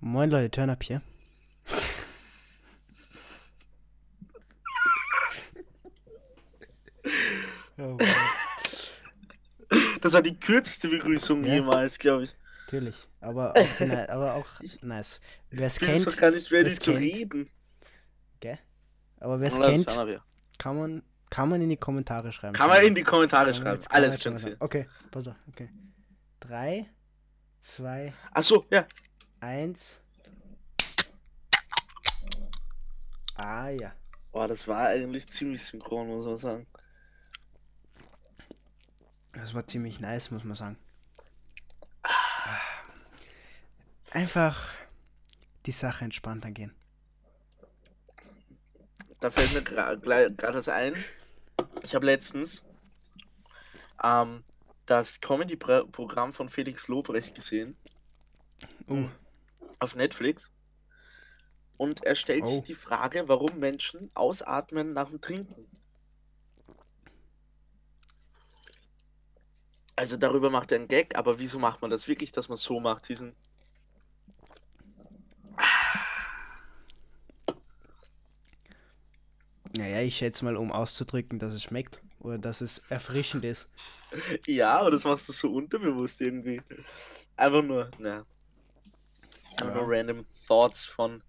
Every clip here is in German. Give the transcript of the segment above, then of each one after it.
Moin Leute, Turn up hier. oh, das war die kürzeste Begrüßung ja. jemals, glaube ich. Natürlich, aber auch, ne, aber auch nice. Wer es kennt. Ich bin doch gar nicht ready zu kennt, reden. Gell? Aber wer es kennt, kann man, kann man in die Kommentare schreiben. Kann man in die Kommentare schreiben. Alles schon. Okay, pass auf. Okay. Drei, zwei. Achso, ja. Eins. Ah ja. Boah, das war eigentlich ziemlich synchron, muss man sagen. Das war ziemlich nice, muss man sagen. Einfach die Sache entspannt angehen. Da fällt mir gerade was ein. Ich habe letztens ähm, das Comedy-Programm von Felix Lobrecht gesehen. Uh. Auf Netflix. Und er stellt oh. sich die Frage, warum Menschen ausatmen nach dem Trinken. Also darüber macht er einen Gag, aber wieso macht man das wirklich, dass man so macht, diesen. Naja, ich schätze mal, um auszudrücken, dass es schmeckt oder dass es erfrischend ist. Ja, aber das machst du so unterbewusst irgendwie. Einfach nur, na. Ja. nur random Thoughts von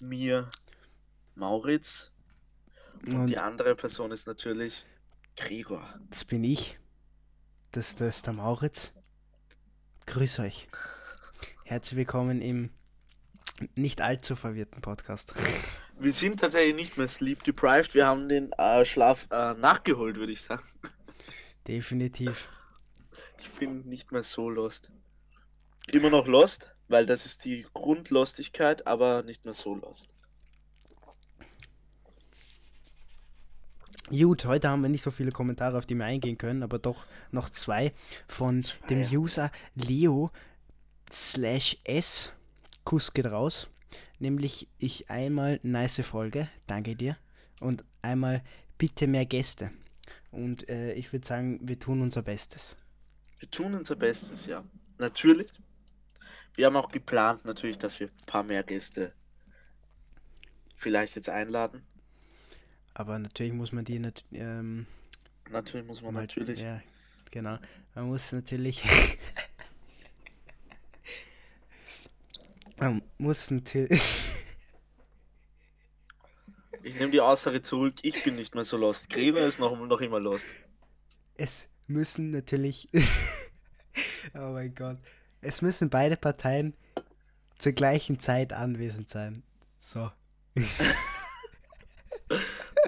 mir, Mauritz. Und, und die andere Person ist natürlich Gregor. Das bin ich. Das, das ist der Mauritz. Grüß euch. Herzlich willkommen im nicht allzu verwirrten Podcast. Wir sind tatsächlich nicht mehr sleep deprived. Wir haben den äh, Schlaf äh, nachgeholt, würde ich sagen. Definitiv. Ich bin nicht mehr so lost. Immer noch lost, weil das ist die Grundlostigkeit, aber nicht mehr so lost. Gut, heute haben wir nicht so viele Kommentare, auf die wir eingehen können, aber doch noch zwei von zwei. dem User Leo slash S. Kuss geht raus. Nämlich ich einmal nice Folge, danke dir. Und einmal bitte mehr Gäste. Und äh, ich würde sagen, wir tun unser Bestes. Wir tun unser Bestes, ja. Natürlich. Wir haben auch geplant, natürlich, dass wir ein paar mehr Gäste vielleicht jetzt einladen. Aber natürlich muss man die nat ähm, Natürlich muss man mal, natürlich. Ja, genau. Man muss natürlich. man muss natürlich. ich nehme die Aussage zurück, ich bin nicht mehr so lost. Gregor ist noch, noch immer lost. Es müssen natürlich. oh mein Gott. Es müssen beide Parteien zur gleichen Zeit anwesend sein. So.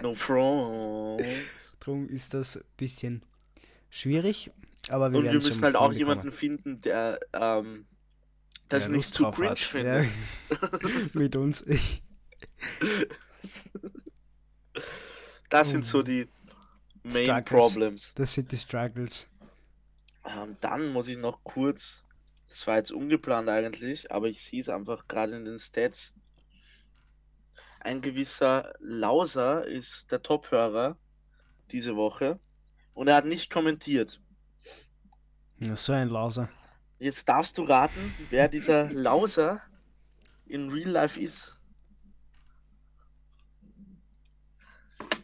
no front. Drum ist das ein bisschen schwierig, aber wir Und wir müssen halt auch jemanden kommen. finden, der ähm, das ja, nicht zu cringe hat. findet. Ja. Mit uns. das oh. sind so die Main Struggles. Problems. Das sind die Struggles. Ähm, dann muss ich noch kurz, das war jetzt ungeplant eigentlich, aber ich sehe es einfach gerade in den Stats. Ein gewisser Lauser ist der Top-Hörer diese Woche und er hat nicht kommentiert. Ja, so ein Lauser. Jetzt darfst du raten, wer dieser Lauser in Real Life ist.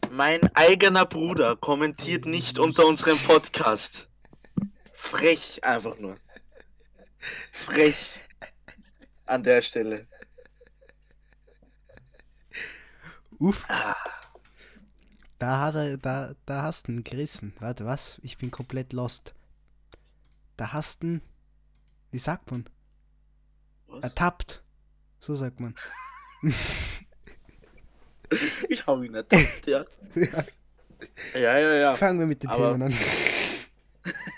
Mein eigener Bruder kommentiert nicht unter unserem Podcast. Frech einfach nur. Frech an der Stelle. Uff. Ah. Da hat er, da, da hast du ihn gerissen. Warte, was? Ich bin komplett lost. Da hast du ihn, wie sagt man? Was? Ertappt. So sagt man. ich hab ihn ertappt, ja. ja. Ja, ja, ja. Fangen wir mit den Aber... Themen an.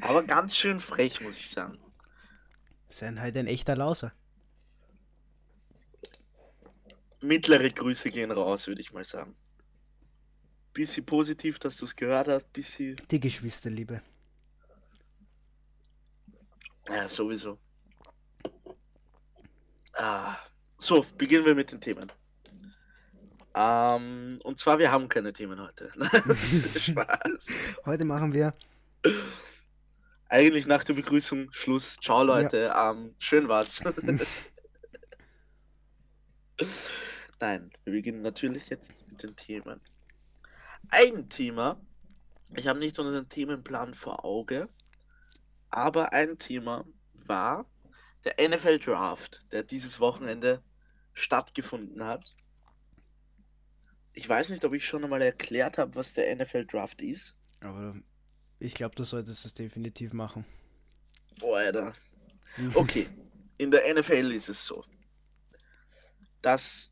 Aber ganz schön frech, muss ich sagen. Ist halt ein echter Lauser mittlere Grüße gehen raus, würde ich mal sagen. Bisschen positiv, dass du es gehört hast, bisschen. Die Geschwisterliebe. Ja, sowieso. Ah, so, beginnen wir mit den Themen. Ähm, und zwar, wir haben keine Themen heute. Spaß. Heute machen wir Eigentlich nach der Begrüßung Schluss. Ciao, Leute. Ja. Ähm, schön war's. Nein, wir beginnen natürlich jetzt mit den Themen. Ein Thema, ich habe nicht unseren Themenplan vor Auge, aber ein Thema war der NFL Draft, der dieses Wochenende stattgefunden hat. Ich weiß nicht, ob ich schon einmal erklärt habe, was der NFL Draft ist. Aber ich glaube, du solltest es definitiv machen. Boah, Alter. Okay, in der NFL ist es so, dass.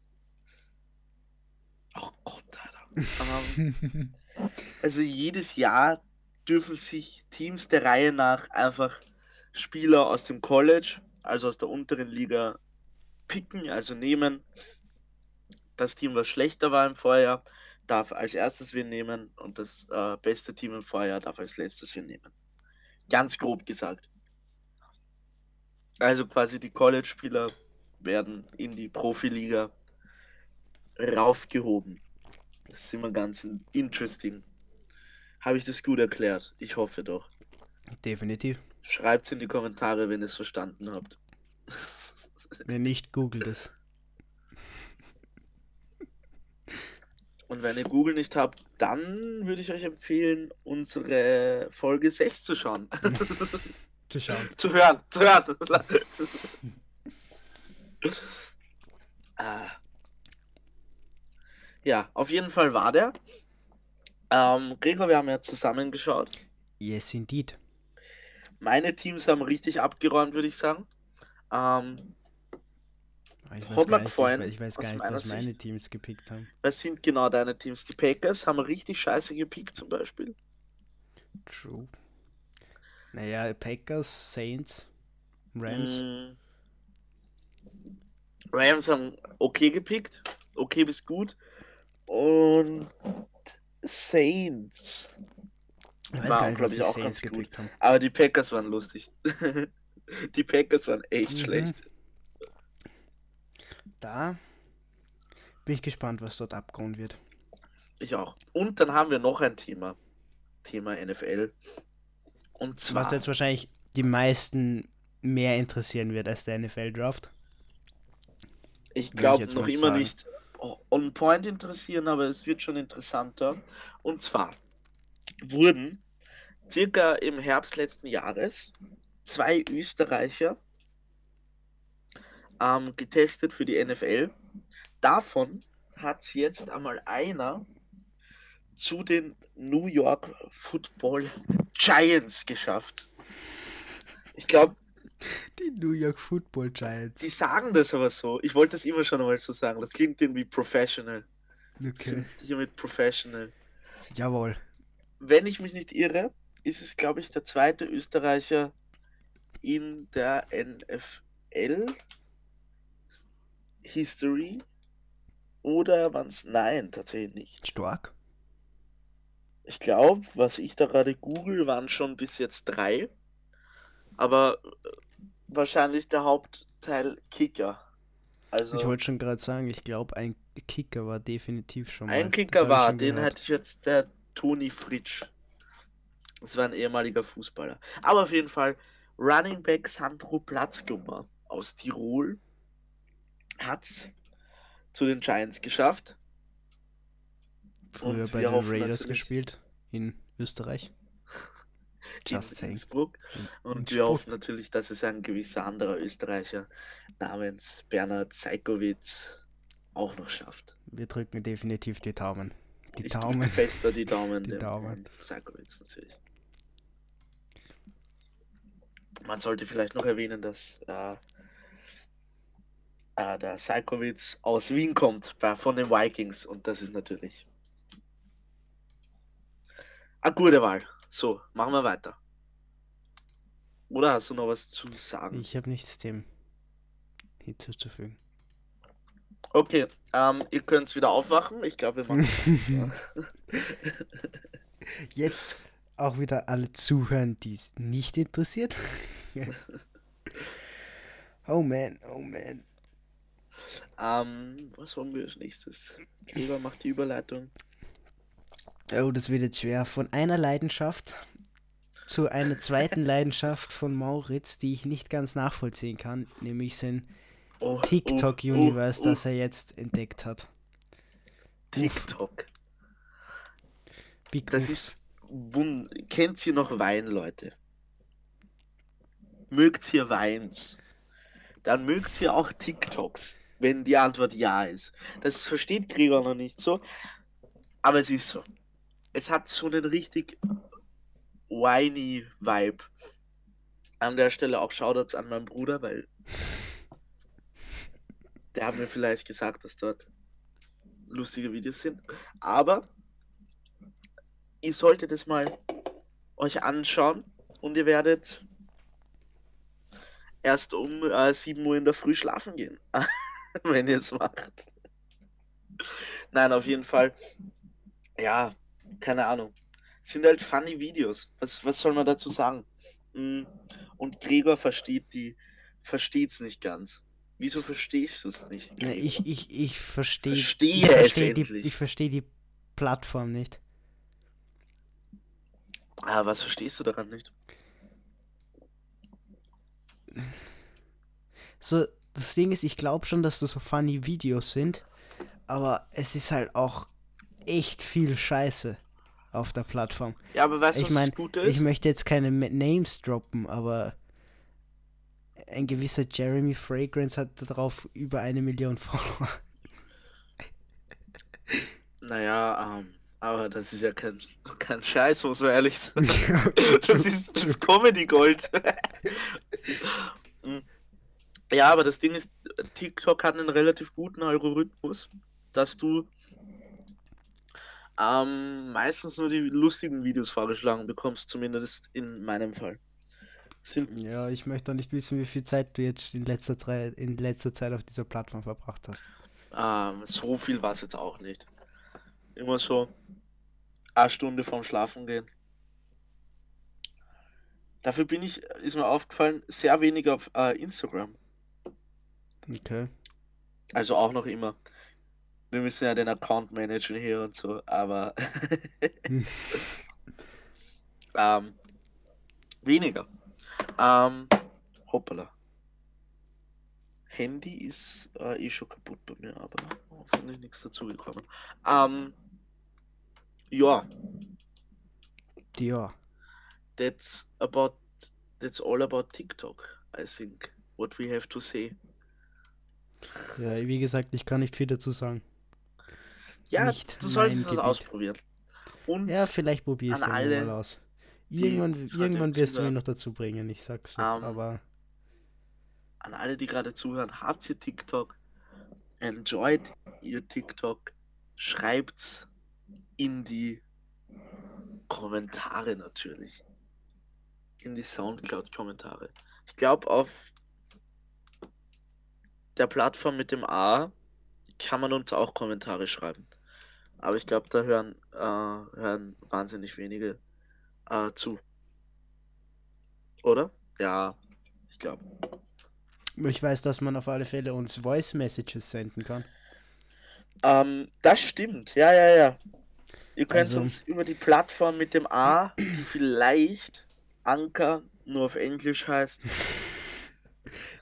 Oh Gott, Alter. ähm, also jedes Jahr dürfen sich Teams der Reihe nach einfach Spieler aus dem College, also aus der unteren Liga, picken, also nehmen. Das Team, was schlechter war im Vorjahr, darf als erstes wir nehmen und das äh, beste Team im Vorjahr darf als letztes wir nehmen. Ganz grob gesagt. Also quasi die College-Spieler werden in die Profiliga raufgehoben. Das ist immer ganz interesting. Habe ich das gut erklärt? Ich hoffe doch. Definitiv. Schreibt es in die Kommentare, wenn ihr es verstanden habt. Wenn nicht, googelt es. Und wenn ihr Google nicht habt, dann würde ich euch empfehlen, unsere Folge 6 zu schauen. zu schauen. zu hören, zu hören. ah. Ja, auf jeden Fall war der. Ähm, Gregor, wir haben ja zusammengeschaut. Yes, indeed. Meine Teams haben richtig abgeräumt, würde ich sagen. Ähm, ich weiß, gar nicht, ich, ich weiß gar nicht, was meine Sicht. Teams gepickt haben. Was sind genau deine Teams? Die Packers haben richtig scheiße gepickt zum Beispiel. True. Naja, Packers, Saints, Rams. Mm. Rams haben okay gepickt. Okay bis gut. Und Saints. Waren, glaube ich, auch Saints ganz gut. Haben. Aber die Packers waren lustig. die Packers waren echt mhm. schlecht. Da bin ich gespannt, was dort abgehauen wird. Ich auch. Und dann haben wir noch ein Thema. Thema NFL. Und zwar. Was jetzt wahrscheinlich die meisten mehr interessieren wird als der NFL-Draft. Ich glaube noch immer sagen. nicht on point interessieren, aber es wird schon interessanter. Und zwar wurden circa im Herbst letzten Jahres zwei Österreicher ähm, getestet für die NFL. Davon hat jetzt einmal einer zu den New York Football Giants geschafft. Ich glaube, die New York Football Giants. Die sagen das aber so. Ich wollte das immer schon einmal so sagen. Das klingt irgendwie professional. Okay. Sind hiermit professional. Jawohl. Wenn ich mich nicht irre, ist es, glaube ich, der zweite Österreicher in der NFL History. Oder waren es? Nein, tatsächlich nicht. Stark. Ich glaube, was ich da gerade google, waren schon bis jetzt drei. Aber äh, wahrscheinlich der Hauptteil Kicker. Also, ich wollte schon gerade sagen, ich glaube, ein Kicker war definitiv schon mal. Ein Kicker war, den hatte ich jetzt der Toni Fritsch. Das war ein ehemaliger Fußballer. Aber auf jeden Fall, Running Back Sandro Platzgummer aus Tirol hat es zu den Giants geschafft. Früher bei den Raiders gespielt in Österreich. Just in Innsbruck. Und Innsbruck. wir hoffen natürlich, dass es ein gewisser anderer Österreicher namens Bernhard Seikowitz auch noch schafft. Wir drücken definitiv die Daumen. Die ich Daumen. fester die Daumen. die Daumen. Seikowitz natürlich. Man sollte vielleicht noch erwähnen, dass äh, äh, der Seikowitz aus Wien kommt, bei, von den Vikings. Und das ist natürlich eine gute Wahl. So, machen wir weiter. Oder hast du noch was zu sagen? Ich habe nichts dem hinzuzufügen. Okay, ähm, ihr könnt wieder aufwachen. Ich glaube, wir machen. Jetzt auch wieder alle zuhören, die es nicht interessiert. oh man, oh man. Ähm, was wollen wir als nächstes? Kleber macht die Überleitung. Oh, das wird jetzt schwer. Von einer Leidenschaft zu einer zweiten Leidenschaft von Mauritz, die ich nicht ganz nachvollziehen kann, nämlich sein Oh, TikTok-Universe, oh, oh, das er jetzt entdeckt hat. TikTok. Big Das Moves. ist wund. Kennt ihr noch Wein, Leute? Mögt ihr Weins? Dann mögt ihr auch TikToks, wenn die Antwort ja ist. Das versteht Gregor noch nicht so, aber es ist so. Es hat so einen richtig whiny Vibe. An der Stelle auch Shoutouts an meinen Bruder, weil der hat mir vielleicht gesagt, dass dort lustige Videos sind. Aber ihr solltet es mal euch anschauen und ihr werdet erst um äh, 7 Uhr in der Früh schlafen gehen, wenn ihr es macht. Nein, auf jeden Fall. Ja, keine Ahnung. Sind halt funny Videos. Was, was soll man dazu sagen? Mm, Und Gregor versteht die, versteht's nicht ganz. Wieso verstehst du es nicht? Gregor? ich, ich, ich verstehe. Verstehe ich es verstehe die, endlich. ich verstehe die Plattform nicht. Ah, was verstehst du daran nicht? So, das Ding ist, ich glaube schon, dass das so funny Videos sind, aber es ist halt auch echt viel Scheiße auf der Plattform. Ja, aber weißt du, Ich was mein, das Gute ist? Ich möchte jetzt keine Names droppen, aber ein gewisser Jeremy Fragrance hat darauf über eine Million Follower. Naja, ähm, aber das ist ja kein, kein Scheiß, muss man ehrlich sagen. Das ist, das ist Comedy Gold. Ja, aber das Ding ist, TikTok hat einen relativ guten Algorithmus, dass du ähm, meistens nur die lustigen Videos vorgeschlagen bekommst, zumindest in meinem Fall. Sind, Ja, ich möchte auch nicht wissen, wie viel Zeit du jetzt in letzter, Zeit, in letzter Zeit auf dieser Plattform verbracht hast. ähm, so viel war es jetzt auch nicht. Immer so eine Stunde vorm Schlafen gehen. Dafür bin ich, ist mir aufgefallen, sehr wenig auf äh, Instagram. Okay. Also auch noch immer. Wir müssen ja den Account managen hier und so, aber Hm. ähm, weniger. Ähm, hoppala. Handy ist äh, eh schon kaputt bei mir, aber hoffentlich nichts dazugekommen. Ähm, ja, Ja. that's about that's all about TikTok, I think. What we have to say. Ja, wie gesagt, ich kann nicht viel dazu sagen. Ja, Nicht du solltest das ausprobieren. Und Ja, vielleicht probier es mal aus. Irgendwann, irgendwann wirst du mich zuhören. noch dazu bringen, ich sag's so. Ähm, Aber an alle, die gerade zuhören, habt ihr TikTok? Enjoyt ihr TikTok? Schreibt's in die Kommentare natürlich. In die Soundcloud-Kommentare. Ich glaube, auf der Plattform mit dem A kann man uns auch Kommentare schreiben. Aber ich glaube, da hören, äh, hören wahnsinnig wenige äh, zu. Oder? Ja, ich glaube. ich weiß, dass man auf alle Fälle uns Voice Messages senden kann. Ähm, das stimmt. Ja, ja, ja. Ihr könnt Also- uns über die Plattform mit dem A, die vielleicht Anker nur auf Englisch heißt,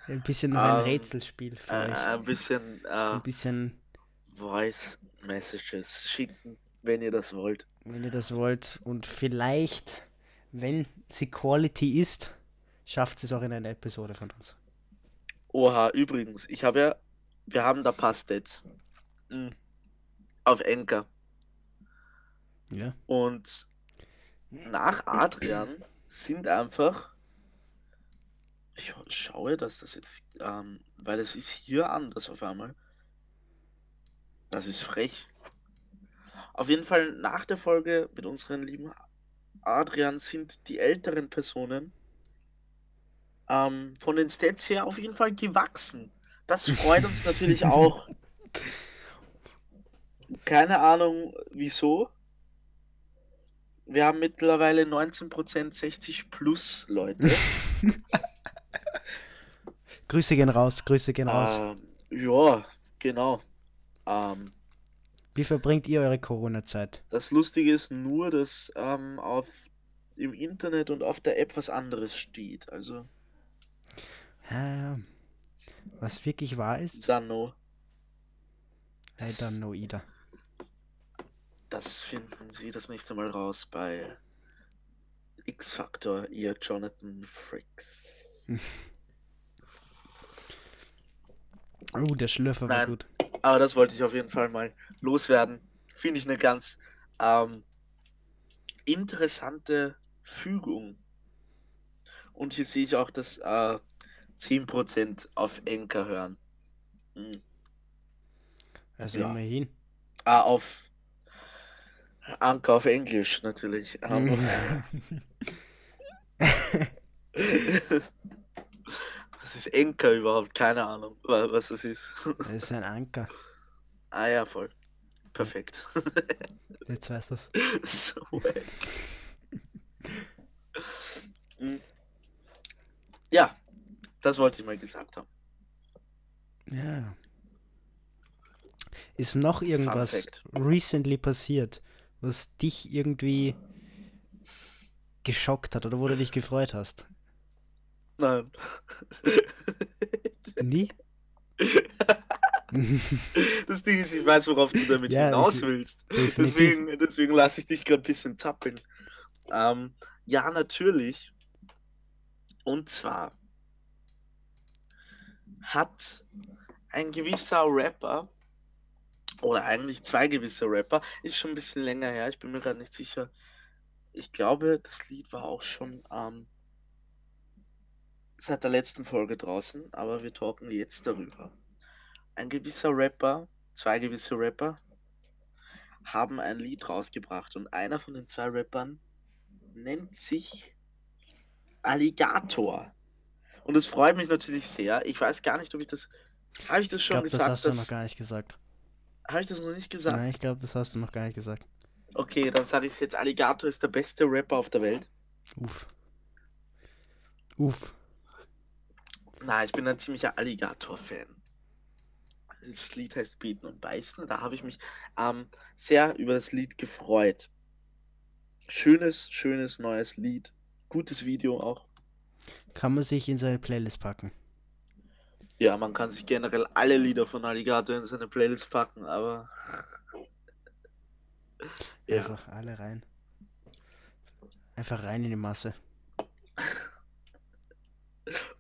Ein bisschen noch ein Ähm, Rätselspiel für äh, euch. ein bisschen äh, Ein bisschen, Voice Messages schicken, wenn ihr das wollt. wenn ihr das wollt. Und vielleicht, wenn sie Quality ist, schafft es auch in einer Episode von uns. Oha, übrigens, ich habe ja, wir haben da Stats mm, auf Anchor Ja. und nach Adrian sind einfach, ich schaue, dass das jetzt, ähm, weil es ist hier anders auf einmal. Das ist frech. Auf jeden Fall nach der Folge mit unserem lieben Adrian sind die älteren Personen ähm, von den Stats her auf jeden Fall gewachsen. Das freut uns natürlich auch. Keine Ahnung wieso. Wir haben mittlerweile 19% 60 plus Leute. Grüße gehen raus, Grüße gehen raus. Ähm, ja, genau. Ähm, Wie verbringt ihr eure Corona-Zeit? das Lustige ist nur, dass ähm, auf im Internet und auf der App was anderes steht. Also, was wirklich wahr ist, dann no. I don't know either. Das finden Sie das nächste Mal raus bei X-Factor, ihr Jonathan Frakes. Oh, der Schlürfer war gut. Aber das wollte ich auf jeden Fall mal loswerden. Finde ich eine ganz ähm, interessante Fügung. Und hier sehe ich auch, dass äh, 10% auf Enker hören. Hm. Also Ja. immerhin. Ah, auf Anker auf Englisch natürlich. Was ist Enker überhaupt? Keine Ahnung, wa- was das ist. Das ist ein Anker. ah ja, voll. Perfekt. Jetzt weißt du so wack. Mm. Ja, das wollte ich mal gesagt haben. Ja. Ist noch irgendwas recently passiert, was dich irgendwie geschockt hat oder wo du dich gefreut hast? Nein. Nie? Das Ding ist, ich weiß, worauf du damit Ja, hinaus ich- willst. Definitiv. Deswegen, deswegen lasse ich dich gerade ein bisschen zappeln. Ähm, ja, natürlich. Und zwar hat ein gewisser Rapper, oder eigentlich zwei gewisse Rapper, ist schon ein bisschen länger her, ich bin mir gerade nicht sicher. Ich glaube, das Lied war auch schon ähm, seit der letzten Folge draußen, aber wir talken jetzt darüber. Ein gewisser Rapper, zwei gewisse Rapper, haben ein Lied rausgebracht und einer von den zwei Rappern nennt sich Alligator. Und es freut mich natürlich sehr. Ich weiß gar nicht, ob ich das. Habe ich das Ich schon glaube, das gesagt? hast du dass- noch gar nicht gesagt. Habe ich das noch nicht gesagt? Nein, ich glaube, das hast du noch gar nicht gesagt. Okay, dann sage ich jetzt: Alligator ist der beste Rapper auf der Welt. Uff. Uff. Na, ich bin ein ziemlicher Alligator-Fan. Das Lied heißt Bieten und Beißen. Da habe ich mich ähm, sehr über das Lied gefreut. Schönes, schönes neues Lied. Gutes Video auch. Kann man sich in seine Playlist packen. Ja, man kann sich generell alle Lieder von Alligator in seine Playlist packen, aber. ja, Einfach alle rein. Einfach rein in die Masse.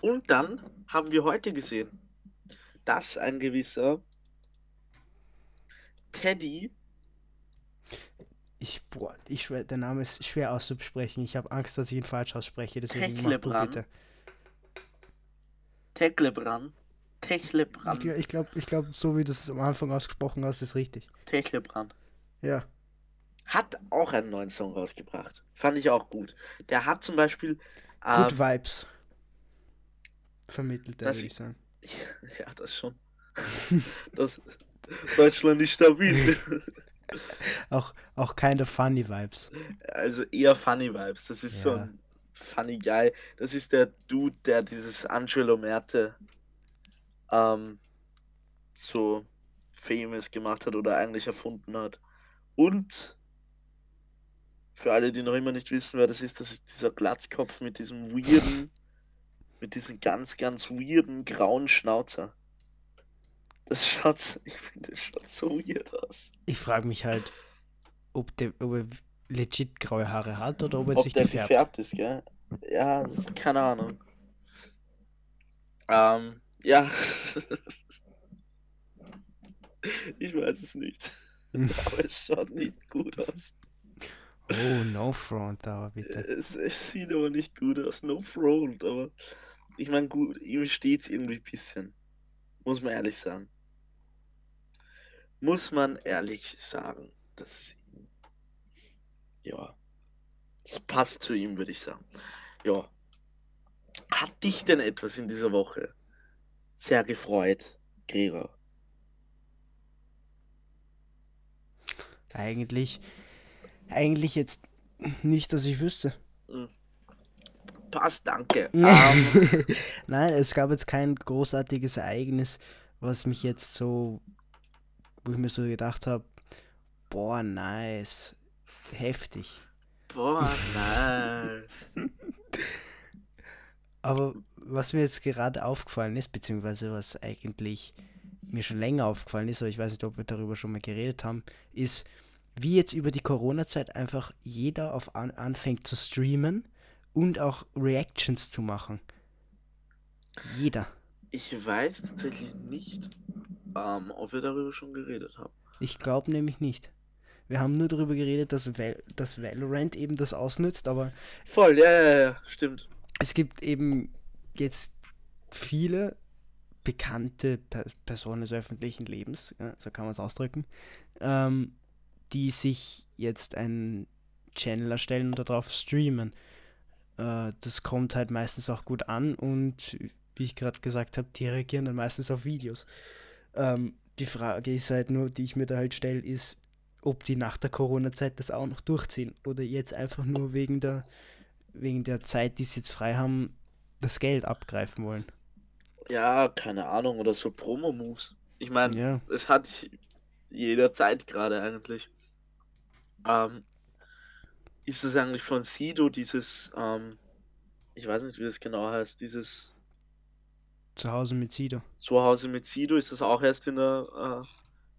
Und dann haben wir heute gesehen, dass ein gewisser Teddy, Ich, boah, ich schwör, der Name ist schwer auszusprechen. Ich habe Angst, dass ich ihn falsch ausspreche. Deswegen mach du bitte. Techlebran, Ich, Techlebran, ich glaube, ich glaub, so wie du es am Anfang ausgesprochen hast, ist richtig. Techlebran, Ja. hat auch einen neuen Song rausgebracht. Fand ich auch gut. Der hat zum Beispiel. Good Ähm, Vibes. Vermittelt er, das- würde ich sagen. ja, das schon. Das, Deutschland ist stabil. Auch, auch keine funny Vibes. Also eher Funny Vibes. Das ist so Ja. ein Funny Guy. Das ist der Dude, der dieses Angelo Merte ähm, so famous gemacht hat oder eigentlich erfunden hat. Und für alle, die noch immer nicht wissen, wer das ist, das ist dieser Glatzkopf mit diesem weirden, mit diesem ganz, ganz weirden grauen Schnauzer. Das schaut, ich finde, das schaut so weird aus. Ich frage mich halt, ob, der, ob er legit graue Haare hat oder ob er Ob sich der gefärbt. gefärbt ist, gell? Ja, ist keine Ahnung. Ähm, ja. ich weiß es nicht. Aber es schaut nicht gut aus. Oh, no front, aber bitte. Es, es sieht aber nicht gut aus. No front, aber ich meine, gut, ihm steht es irgendwie ein bisschen. Muss man ehrlich sagen. Muss man ehrlich sagen. Das ist ihm. Ja. Das passt zu ihm, würde ich sagen. Ja. Hat dich denn etwas in dieser Woche sehr gefreut, Gregor? Eigentlich, eigentlich jetzt nicht, dass ich wüsste. Passt, danke. ähm, Nein, es gab jetzt kein großartiges Ereignis, was mich jetzt so, wo ich mir so gedacht habe, boah, nice, heftig. Boah, nice. Aber was mir jetzt gerade aufgefallen ist, beziehungsweise was eigentlich mir schon länger aufgefallen ist, aber ich weiß nicht, ob wir darüber schon mal geredet haben, ist, wie jetzt über die Corona-Zeit einfach jeder auf an, anfängt zu streamen und auch Reactions zu machen. Jeder. Ich weiß tatsächlich nicht, ähm, ob wir darüber schon geredet haben. Ich glaube nämlich nicht. Wir haben nur darüber geredet, dass, Val dass Valorant eben das ausnützt, aber. Voll, ja, ja, ja, stimmt. Es gibt eben jetzt viele bekannte per Personen des öffentlichen Lebens, ja, so kann man es ausdrücken, ähm, die sich jetzt einen Channel erstellen und darauf streamen. Äh, das kommt halt meistens auch gut an und wie ich gerade gesagt habe, die reagieren dann meistens auf Videos. Ähm, die Frage ist halt nur, die ich mir da halt stelle, ist, ob die nach der Corona-Zeit das auch noch durchziehen oder jetzt einfach nur wegen der, wegen der Zeit, die sie jetzt frei haben, das Geld abgreifen wollen. Ja, keine Ahnung, oder so Promo-Moves. Ich meine, Ja. es hat jederzeit gerade eigentlich. Ähm, ist es eigentlich von Sido dieses, ähm, ich weiß nicht, wie das genau heißt, dieses Zu Hause mit Sido. Zuhause mit Sido, ist das auch erst in der äh,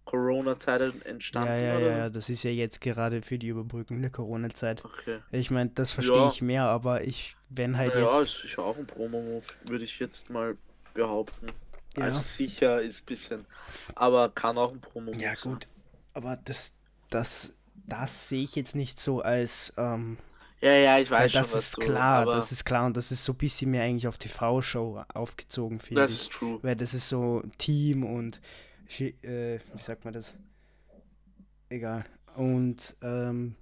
Corona-Zeit entstanden? Ja, ja, oder? ja, ja, das ist ja jetzt gerade für die Überbrückung der Corona-Zeit. Okay. Ich meine, das verstehe Ja. ich mehr, aber ich, wenn halt ja, jetzt. ist sicher auch ein Promo-Move, würde ich jetzt mal behaupten. Ja. Also sicher ist ein bisschen, aber kann auch ein Promo-Move Ja, sein. gut. Aber das, das, das sehe ich jetzt nicht so als. Ähm, Ja, ja, ich weiß schon, das ist du, klar, aber das ist klar und das ist so ein bisschen mehr eigentlich auf TV-Show aufgezogen, finde das ich. ist true. Weil das ist so Team und äh, wie sagt man das? Egal. Und ähm,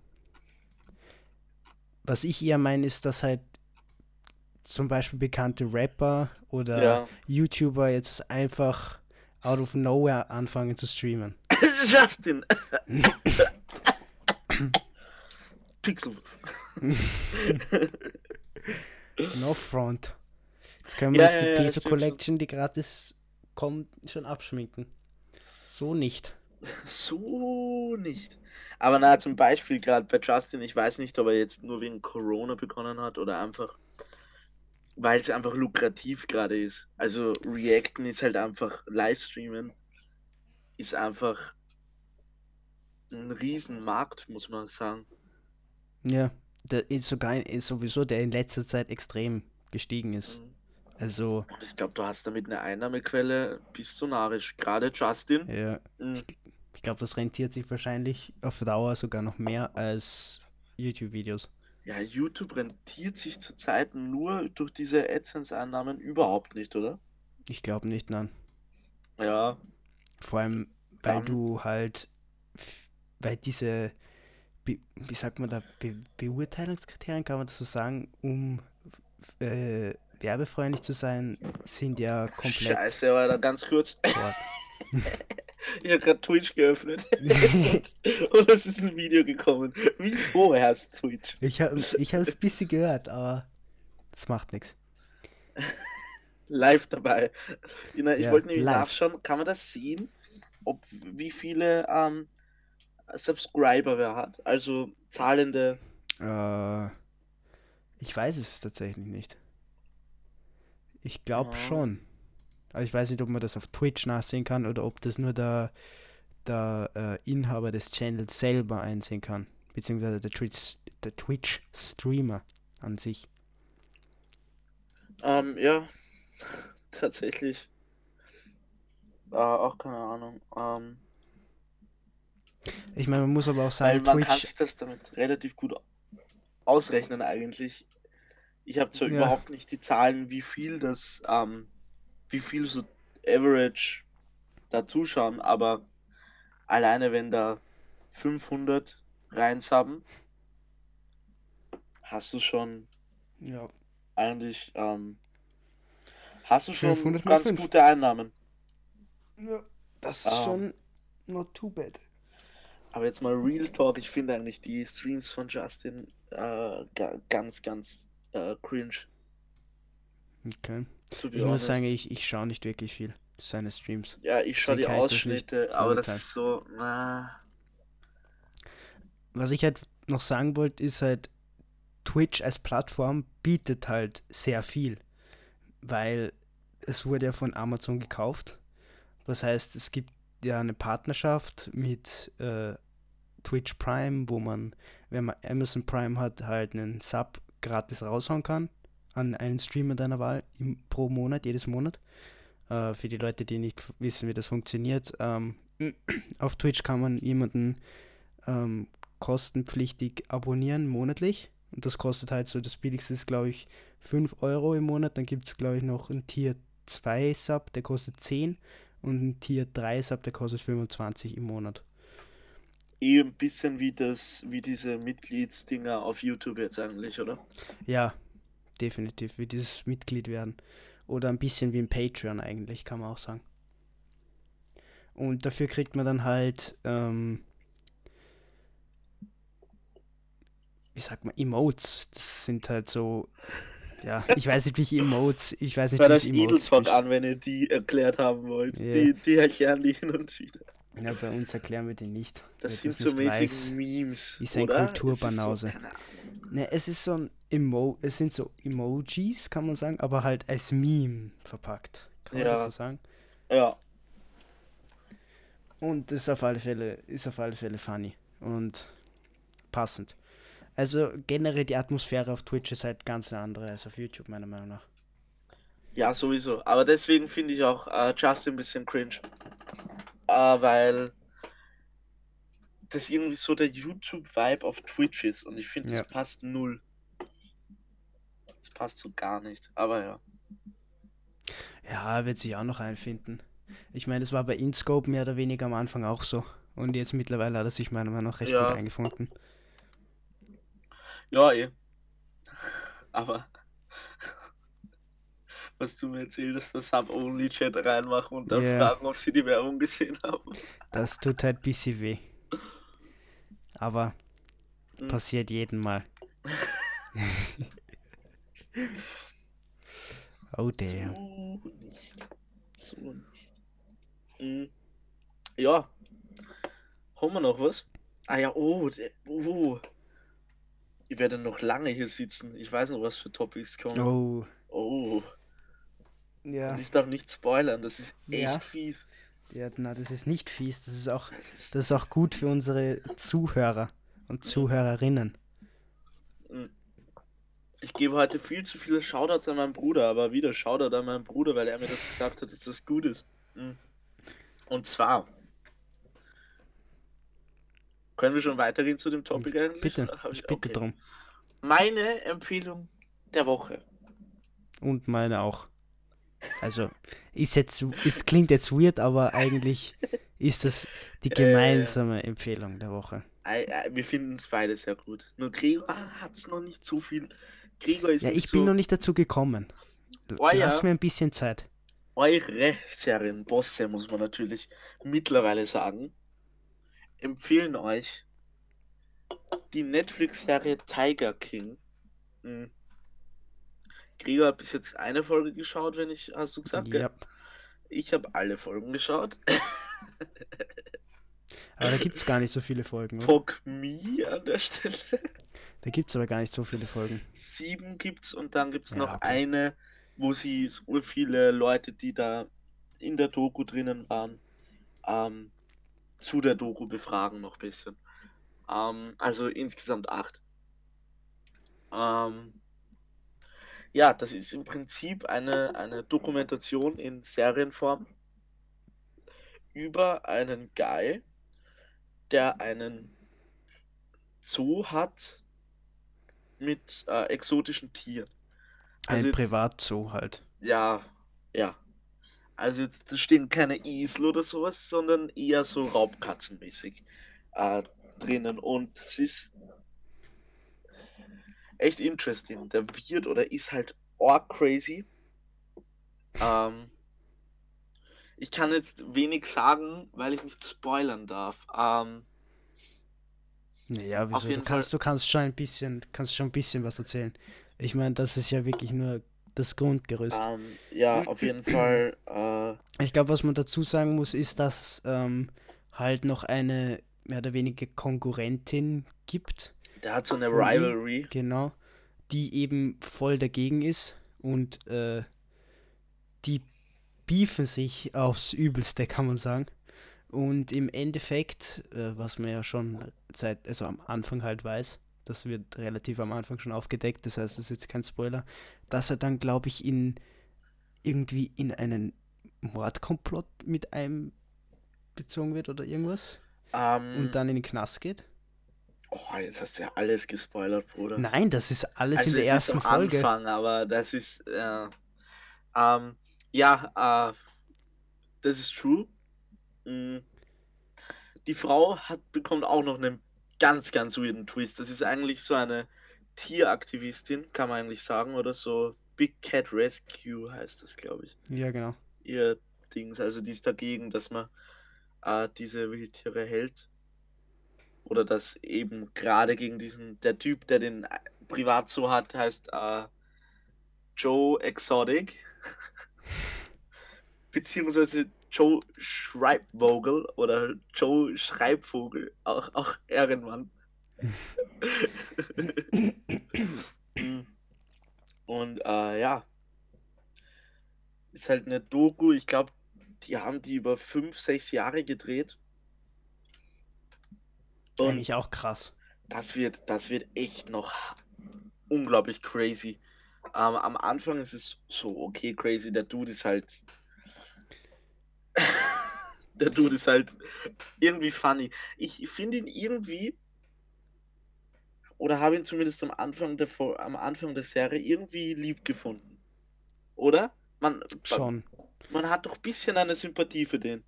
was ich eher meine, ist, dass halt zum Beispiel bekannte Rapper oder Ja. YouTuber jetzt einfach out of nowhere anfangen zu streamen. Justin! Pixelwurf. No front. Jetzt können wir Ja, uns die ja, Peso stimmt. Collection, die gratis kommt, schon abschminken. So nicht. So nicht. Aber na, zum Beispiel gerade bei Justin, ich weiß nicht, ob er jetzt nur wegen Corona begonnen hat oder einfach, weil es einfach lukrativ gerade ist. Also Reacten ist halt einfach, Livestreamen ist einfach ein Riesenmarkt, muss man sagen. Ja, der ist sogar ist sowieso, der in letzter Zeit extrem gestiegen ist. Mhm. Also, Und ich glaube, du hast damit eine Einnahmequelle bis zu narisch. Gerade Justin. ja, mhm, ich glaube, das rentiert sich wahrscheinlich auf Dauer sogar noch mehr als YouTube-Videos. Ja, YouTube rentiert sich zurzeit nur durch diese AdSense-Einnahmen überhaupt nicht, oder? Ich glaube nicht, nein. Ja, Vor allem, weil Dann- du halt, weil diese, wie sagt man da, Be Beurteilungskriterien, kann man das so sagen, um äh, werbefreundlich zu sein, sind ja komplett Scheiße, Alter, ganz kurz. Ich habe gerade Twitch geöffnet und es ist ein Video gekommen. Wieso erst Twitch? Ich habe ich es ein bisschen gehört, aber das macht nichts. Live dabei. Ich Ja, wollte nämlich live. nachschauen, kann man das sehen, ob wie viele ähm, Subscriber wer hat? Also zahlende. Äh, ich weiß es tatsächlich nicht. Ich glaube Ja. schon. Aber ich weiß nicht, ob man das auf Twitch nachsehen kann oder ob das nur der, der äh, Inhaber des Channels selber einsehen kann. Beziehungsweise der Twitch, der Twitch-Streamer an sich. Ähm, ja, tatsächlich. Äh, auch keine Ahnung. Ähm, Ich meine, man muss aber auch weil sagen, man kann Twitch. sich das damit relativ gut ausrechnen eigentlich. Ich habe zwar Ja. überhaupt nicht die Zahlen, wie viel das, ähm, wie viel so Average da zuschauen, aber alleine wenn da 500 reinsubben, hast du schon Ja, eigentlich, ähm, hast du schon 500 mal ganz gute Einnahmen. ja das ist Ah. schon not too bad. Aber jetzt mal Real Talk, ich finde eigentlich die Streams von Justin äh, ga- ganz, ganz äh, cringe. Okay. Ich muss honest. sagen, ich, ich schaue nicht wirklich viel seine Streams. ja, ich schaue die Ausschnitte, aber das ist so, na, Was ich halt noch sagen wollte, ist halt, Twitch als Plattform bietet halt sehr viel, weil es wurde ja von Amazon gekauft. Was heißt, es gibt ja eine Partnerschaft mit äh, Twitch Prime, wo man, wenn man Amazon Prime hat, halt einen Sub gratis raushauen kann an einen Streamer deiner Wahl im, pro Monat, jedes Monat. Äh, für die Leute, die nicht wissen, wie das funktioniert. Ähm, auf Twitch kann man jemanden ähm, kostenpflichtig abonnieren monatlich. Und das kostet halt so, das billigste ist, glaube ich, 5 Euro im Monat. Dann gibt es, glaube ich, noch ein Tier 2 Sub, der kostet 10. Und ein Tier 3 Sub, der kostet 25 im Monat. Eh ein bisschen wie das, wie diese Mitgliedsdinger auf YouTube jetzt eigentlich, oder? Ja, definitiv, wie dieses Mitglied werden. Oder ein bisschen wie ein Patreon eigentlich, kann man auch sagen. Und dafür kriegt man dann halt, ähm, wie sagt man, Emotes. Das sind halt so, ja, ich weiß nicht, wie ich Emotes, ich weiß nicht, Bei wie ich Emotes. Edelstalk an, wenn ihr die erklärt haben wollt. Ja. Die, die erklären die hin und wieder. Ja, bei uns erklären wir den nicht. Das sind so mäßig weiß. Memes. ist ein oder? Kulturbanause. Es ist so, keine Ahnung. Ne, es ist so ein Emo, es sind so Emojis, kann man sagen, aber halt als Meme verpackt. Kann man Ja. das so sagen? Ja, Und ist auf alle Fälle, ist auf alle Fälle funny und passend. Also generell die Atmosphäre auf Twitch ist halt ganz eine andere als auf YouTube, meiner Meinung nach. ja, sowieso. Aber deswegen finde ich auch äh, Justin ein bisschen cringe. Äh, weil das irgendwie so der YouTube-Vibe auf Twitch ist. Und ich finde, das Ja. passt null. Das passt so gar nicht. Aber ja. Ja, wird sich auch noch einfinden. Ich meine, es war bei InScope mehr oder weniger am Anfang auch so. Und jetzt mittlerweile hat er sich meiner Meinung nach recht Ja. gut eingefunden. Ja, eh. Aber was du mir erzählst, dass Sub-Only-Chat reinmachen und dann Ja. fragen, ob sie die Werbung gesehen haben. Das tut halt ein bisschen weh. Aber Mhm. passiert jedem Mal. oh damn. So nicht. So nicht. Mhm. Ja. Haben wir noch was? Ah ja, oh, oh. Ich werde noch lange hier sitzen. Ich weiß noch, was für Topics kommen. Oh. Oh. Ja. Und ich darf nicht spoilern, das ist echt Ja. fies. Ja, na, das ist nicht fies. Das ist auch, Das ist, das ist auch gut für unsere Zuhörer und Zuhörerinnen. Mhm. Ich gebe heute viel zu viele Shoutouts an meinen Bruder, aber wieder Shoutout an meinen Bruder, weil er mir das gesagt hat, dass das gut ist. Mhm. Und zwar. Können wir schon weitergehen zu dem Topic eigentlich? Bitte, hab ich bitte okay. drum. Meine Empfehlung der Woche. Und meine auch. Also, ist jetzt, es klingt jetzt weird, aber eigentlich ist das die ja. gemeinsame Empfehlung der Woche. Wir finden es beide sehr gut. Nur Gregor hat es noch nicht so viel. Gregor ist Ja, ich so bin noch nicht dazu gekommen. L- Oh. Lass mir ein bisschen Zeit. eure Serienbosse, muss man natürlich mittlerweile sagen, empfehlen euch die Netflix-Serie Tiger King. Mhm. Gregor hat bis jetzt eine Folge geschaut, wenn ich, hast du gesagt? Ja. Ich habe alle Folgen geschaut. Aber da gibt es gar nicht so viele Folgen. Oder? Fuck me an der Stelle. Da gibt es aber gar nicht so viele Folgen. Sieben gibt's und dann gibt's Ja, noch okay. eine, wo sie so viele Leute, die da in der Doku drinnen waren, ähm, zu der Doku befragen noch ein bisschen. Ähm, also insgesamt acht. Ähm, ja, das ist im Prinzip eine, eine Dokumentation in Serienform über einen Guy, der einen Zoo hat mit äh, exotischen Tieren. Ein Also jetzt- Privatzoo halt. Ja, ja. Also jetzt stehen keine Esel oder sowas, sondern eher so Raubkatzenmäßig äh, drinnen. Und es ist echt interesting. Der wird oder ist halt org crazy. Ähm, ich kann jetzt wenig sagen, weil ich nicht spoilern darf. Ähm, Naja, wieso? Du kannst, du kannst schon ein bisschen, kannst schon ein bisschen was erzählen. Ich meine, das ist ja wirklich nur das Grundgerüst. ähm, ja, auf jeden Fall. Äh, Ich glaube, was man dazu sagen muss, ist, dass ähm, halt noch eine mehr oder weniger Konkurrentin gibt. der hat so eine? Rivalry. Genau. die eben voll dagegen ist und äh, die beefen sich aufs Übelste, kann man sagen. Und im Endeffekt, äh, was man ja schon seit, also am Anfang halt weiß, das wird relativ am Anfang schon aufgedeckt, das heißt, das ist jetzt kein Spoiler, dass er dann, glaube ich, in irgendwie in einen Mordkomplott mit einem bezogen wird oder irgendwas Ähm, und dann in den Knast geht. oh, jetzt hast du ja alles gespoilert, Bruder. Nein, das ist alles also in der ersten ist am Folge. Anfang, aber das ist, äh, ähm, ja, äh, das ist true. Mm. Die Frau hat, bekommt auch noch einen ganz, ganz weirden Twist. Das ist eigentlich so eine Tieraktivistin, kann man eigentlich sagen, oder so. Big Cat Rescue heißt das, glaube ich. Ja, genau. Ihr Dings. Also die ist dagegen, dass man äh, diese Wildtiere hält. Oder dass eben gerade gegen diesen, der Typ, der den äh, privat so hat, heißt äh, Joe Exotic. Beziehungsweise Joe Schreibvogel oder Joe Schreibvogel, auch, auch Ehrenmann. Und äh, ja, ist halt eine Doku, ich glaube, die haben die über fünf, sechs Jahre gedreht. Und Eigentlich auch krass. das wird, das wird echt noch unglaublich crazy. Ähm, am Anfang ist es so, okay, crazy, der Dude ist halt. der Dude ist halt irgendwie funny. Ich finde ihn irgendwie. Oder habe ihn zumindest am Anfang der, am Anfang der Serie irgendwie lieb gefunden. Oder? Man, Schon. man hat doch ein bisschen eine Sympathie für den.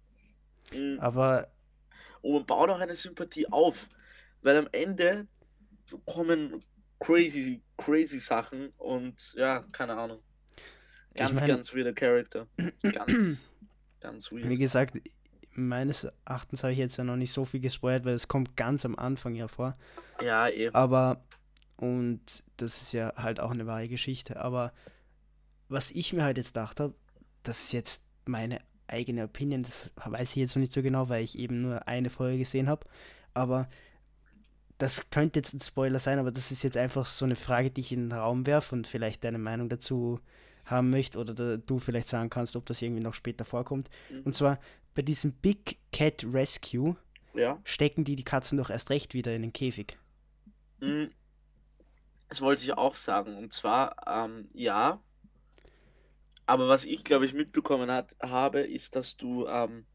Mhm. Aber Und man baut auch eine Sympathie auf. Weil am Ende kommen crazy, crazy Sachen und ja, keine Ahnung. Ganz, mein- ganz weirder Charakter. Ganz, ganz wie weird. gesagt, meines Erachtens habe ich jetzt ja noch nicht so viel gespoilt, weil es kommt ganz am Anfang ja vor. Ja, eh. Aber, und das ist ja halt auch eine wahre Geschichte, aber was ich mir halt jetzt gedacht habe, das ist jetzt meine eigene Opinion, das weiß ich jetzt noch nicht so genau, weil ich eben nur eine Folge gesehen habe, aber das könnte jetzt ein Spoiler sein, aber das ist jetzt einfach so eine Frage, die ich in den Raum werfe und vielleicht deine Meinung dazu haben möchte oder du vielleicht sagen kannst, ob das irgendwie noch später vorkommt. Mhm. Und zwar bei diesem Big Cat Rescue Ja. stecken die die Katzen doch erst recht wieder in den Käfig. Mm. Das wollte ich auch sagen. Und zwar, ähm, ja. Aber was ich, glaube ich, mitbekommen hat, habe, ist, dass du ähm,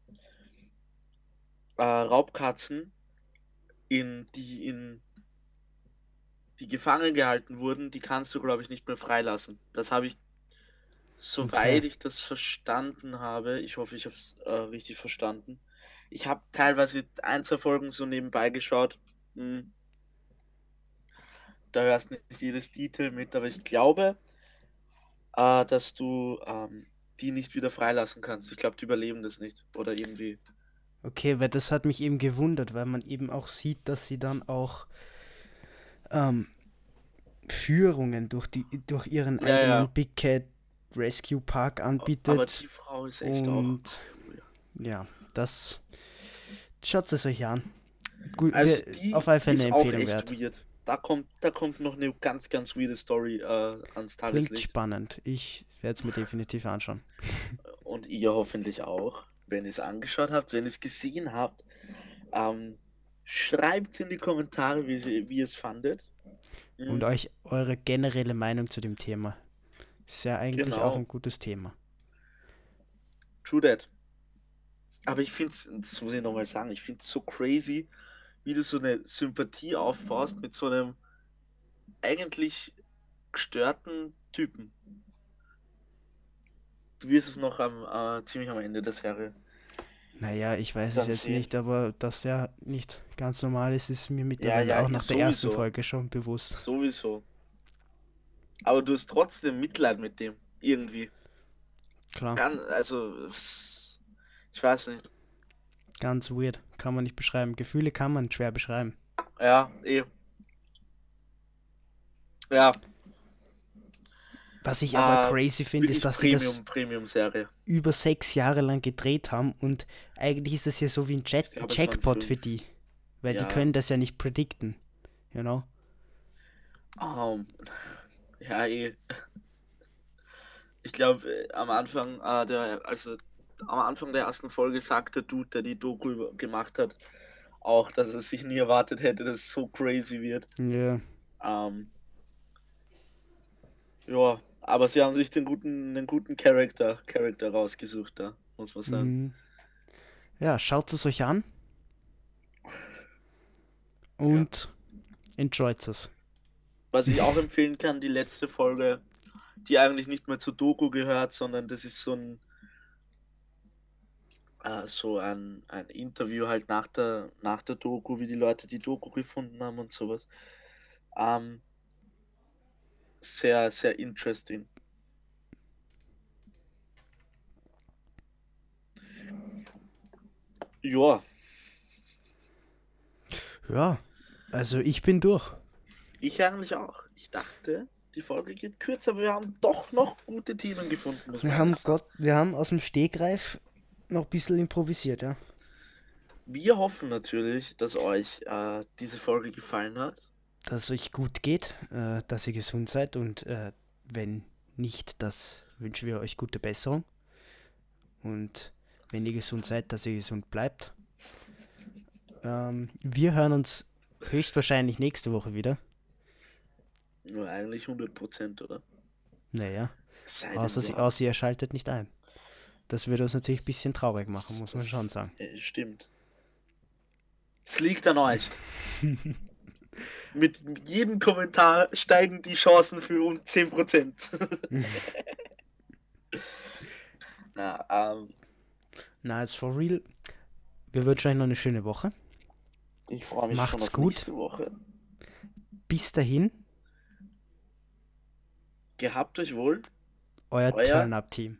äh, Raubkatzen, in, die in die gefangen gehalten wurden, die kannst du, glaube ich, nicht mehr freilassen. Das habe ich, soweit Okay. ich das verstanden habe, ich hoffe, ich habe es äh, richtig verstanden. Ich habe teilweise ein, zwei Folgen so nebenbei geschaut. Hm. Da hörst nicht jedes Detail mit, aber ich glaube, äh, dass du ähm, die nicht wieder freilassen kannst. Ich glaube, die überleben das nicht. Oder irgendwie. Okay, weil das hat mich eben gewundert, weil man eben auch sieht, dass sie dann auch ähm, Führungen durch, die, durch ihren Ja, eigenen ja. Big Cat Rescue Park Aber anbietet. die Frau ist echt auch. Und ja, das schaut es euch an. Gut, Also wir, auf alle Fälle eine auch Empfehlung wert. weird. Da kommt, da kommt noch eine ganz, ganz weirde Story äh, ans Klingt Tageslicht. spannend. Ich werde es mir definitiv anschauen. Und ihr hoffentlich auch, wenn ihr es angeschaut habt, wenn ihr es gesehen habt. Ähm, Schreibt in die Kommentare, wie, wie ihr es fandet. Mhm. Und euch eure generelle Meinung zu dem Thema. Ist ja eigentlich Genau. auch ein gutes Thema. True that. Aber ich finde es, das muss ich nochmal sagen, ich finde es so crazy, wie du so eine Sympathie aufbaust mit so einem eigentlich gestörten Typen. Du wirst es noch am, äh, ziemlich am Ende der Serie. Naja, ich weiß es jetzt sehen. nicht, aber dass er nicht ganz normal ist, ist mir mittlerweile ja, auch nach ist der ersten sowieso. Folge schon bewusst. Sowieso. Aber du hast trotzdem Mitleid mit dem. Irgendwie. Klar, Ganz, also, ich weiß nicht. ganz weird. Kann man nicht beschreiben. Gefühle kann man schwer beschreiben. Ja, eh. Ja, Was ich aber Ah, crazy finde, ist, dass sie das Premium, Premium-Serie. über sechs Jahre lang gedreht haben und eigentlich ist das ja so wie ein Jack waren Jackpot für die. Weil Ja. die können das ja nicht predikten. You know? Um, Ja, eh. Ich glaube, äh, am Anfang, äh, der, also am Anfang der ersten Folge sagt der Dude, der die Doku gemacht hat, auch, dass er sich nie erwartet hätte, dass es so crazy wird. Ja. Ähm, ja, aber sie haben sich den guten, den guten Charakter, Charakter rausgesucht, da, muss man sagen. Mhm. Ja, schaut es euch an. Und enjoyt es. Was ich auch empfehlen kann, die letzte Folge, die eigentlich nicht mehr zur Doku gehört, sondern das ist so ein äh, so ein, ein Interview halt nach der, nach der Doku, wie die Leute die Doku gefunden haben und sowas. Ähm, sehr, sehr interesting. Ja, Ja, also ich bin durch. Ich eigentlich auch. Ich dachte, die Folge geht kürzer, aber wir haben doch noch gute Themen gefunden. Wir haben. Gott, wir haben aus dem Stegreif noch ein bisschen improvisiert, ja. Wir hoffen natürlich, dass euch äh, diese Folge gefallen hat. Dass es euch gut geht, äh, dass ihr gesund seid und äh, wenn nicht, das wünschen wir euch gute Besserung. Und wenn ihr gesund seid, dass ihr gesund bleibt. Ähm, wir hören uns höchstwahrscheinlich nächste Woche wieder. Nur eigentlich 100%, oder? Naja, denn, außer, sie, außer ihr schaltet nicht ein. Das würde uns natürlich ein bisschen traurig machen, muss man schon sagen. Äh, stimmt. Es liegt an euch. Mit jedem Kommentar steigen die Chancen für um 10%. Na, ähm, Na, jetzt for real. Wir wünschen euch noch eine schöne Woche. ich freue mich Macht's schon auf gut. nächste Woche. Bis dahin, Gehabt euch wohl. euer Euer- Turn-Up-Team.